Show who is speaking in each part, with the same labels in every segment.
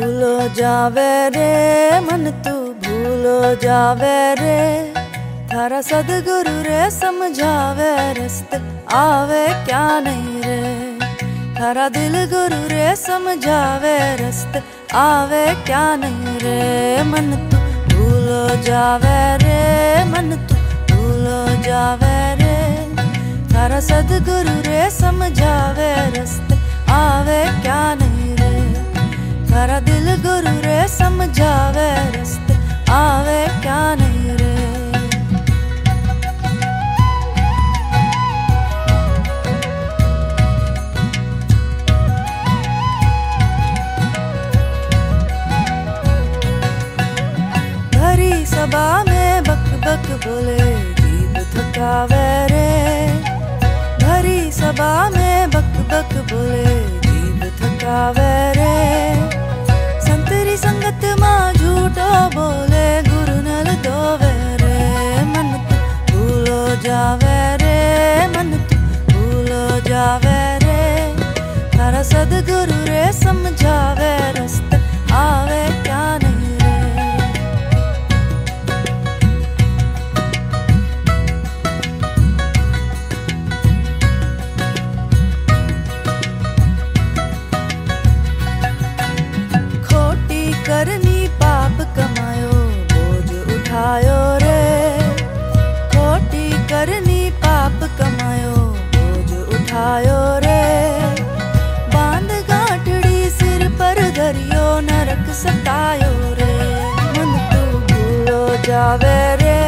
Speaker 1: भूलो जावे रे, मन तू भूलो जावे रे। थारा सदगुरु रे, समझावे रस्त आवे क्या नहीं रे। थारा दिल गुरु रे, समझावे रस्त आवे क्या नहीं रे। मन तू भूलो जावे रे, मन तू भूलो जावे रे। थारा सदगुरु रे, समझावे रस्त थारा दिल गुरु रे समझावे, रस्त आवे क्या नहीं रे? भरी सभा में बक बक बोले जीव थकावे रे। भरी सभा में बक बक बोले जीव थकावे कमायो, बोझ उठायो रे। खोटी करनी, पाप कमायो, बोझ उठायो रे। बाँध गांठड़ी, सिर पर धरियो, नरक सतायो रे। मन तू भूलो जावे रे,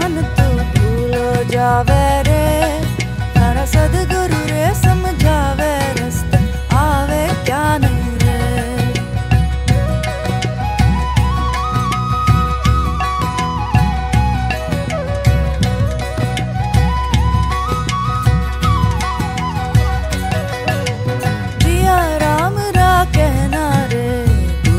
Speaker 1: मन तू भूलो जावे